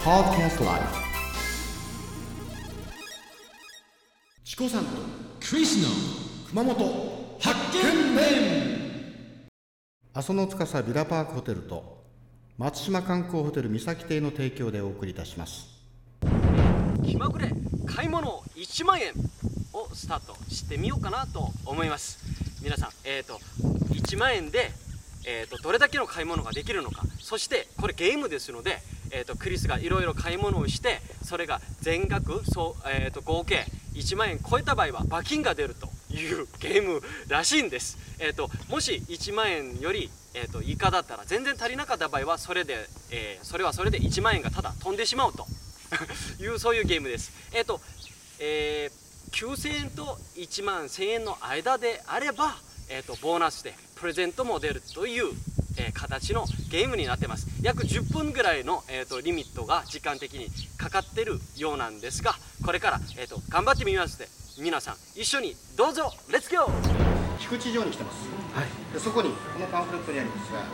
Podcast Live チコさんとクリスの熊本発見面阿蘇の司ビラパークホテルと松島観光ホテル三崎邸の提供でお送りいたします。気まぐれ買い物1万円をスタートしてみようかなと思います。皆さん、えーと、1万円で、えーと、どれだけの買い物ができるのか。そしてこれゲームですので、えーと、クリスがいろいろ買い物をしてそれが全額そう、えー、と合計1万円超えた場合は罰金が出るというゲームらしいんです、えー、ともし1万円より、えー、と以下だったら全然足りなかった場合はそれで、えー、それはそれで1万円がただ飛んでしまうと。いうそういうゲームです。え、ー、とえー、9000円と1万1000円の間であれば、えーと、ボーナスでプレゼントも出るという、えー、形のゲームになってます。約10分ぐらいの、えーと、リミットが時間的にかかってるようなんですがこれから、えーと、と頑張ってみますので皆さん一緒にどうぞレッツゴー菊池城に来てます、はい、でそこにこのパンフレットにあるんですが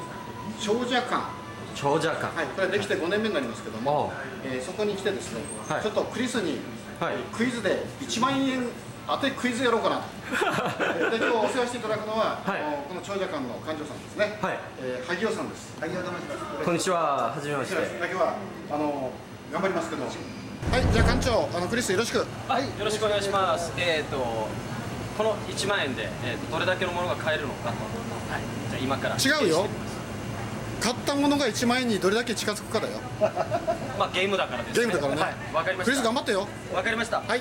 長者館。長者館。はいこれできて5年目になりますけども、えー、そこに来てですね、はい、ちょっとクリスに、はい、クイズで1万円当てクイズやろうかな。で今日お世話していただくのは、はい、この長者館の館長さんですね、はい。えー、萩尾さんです。萩尾と申します。こんにちは。はじめまして。だけはあの頑張りますけど。はい。じゃあ館長あのクリスよろしく。はい。よろしくお願いします。えっ、ー、とこの1万円で、えーと、どれだけのものが買えるのかはい。じゃあ今から。違うよ。買ったものが1万円にどれだけ近づくかだよ。まあゲームだからです、ね、ゲームだからね、はい、かりました。クリス頑張ってよ。わかりました。はい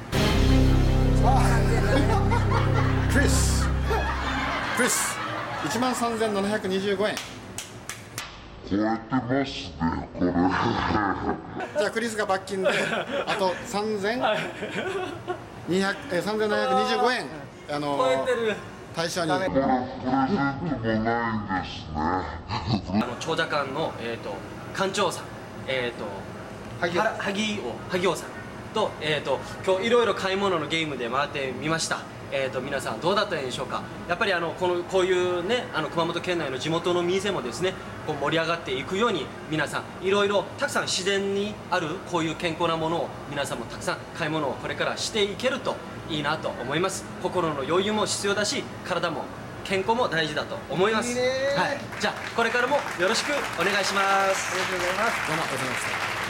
クリス1万3725円。超えてますねこれ。じゃあクリスが罰金であと3200え3725円。あの超えてる。対象に。あの長者館のえっ、ー、と館長さん、えっ、ー、と萩尾。萩尾さんとえっ、ー、と今日いろいろ買い物のゲームで回ってみました。えーと、皆さんどうだったでしょうか？やっぱりあのこのこういうねあの熊本県内の地元の店もですねこう盛り上がっていくように皆さんいろいろたくさん自然にあるこういう健康なものを皆さんもたくさん買い物をこれからしていけるといいなと思います。心の余裕も必要だし体も健康も大事だと思います。はい、じゃあこれからもよろしくお願いします。ありがとうございます。どうもありがとうございました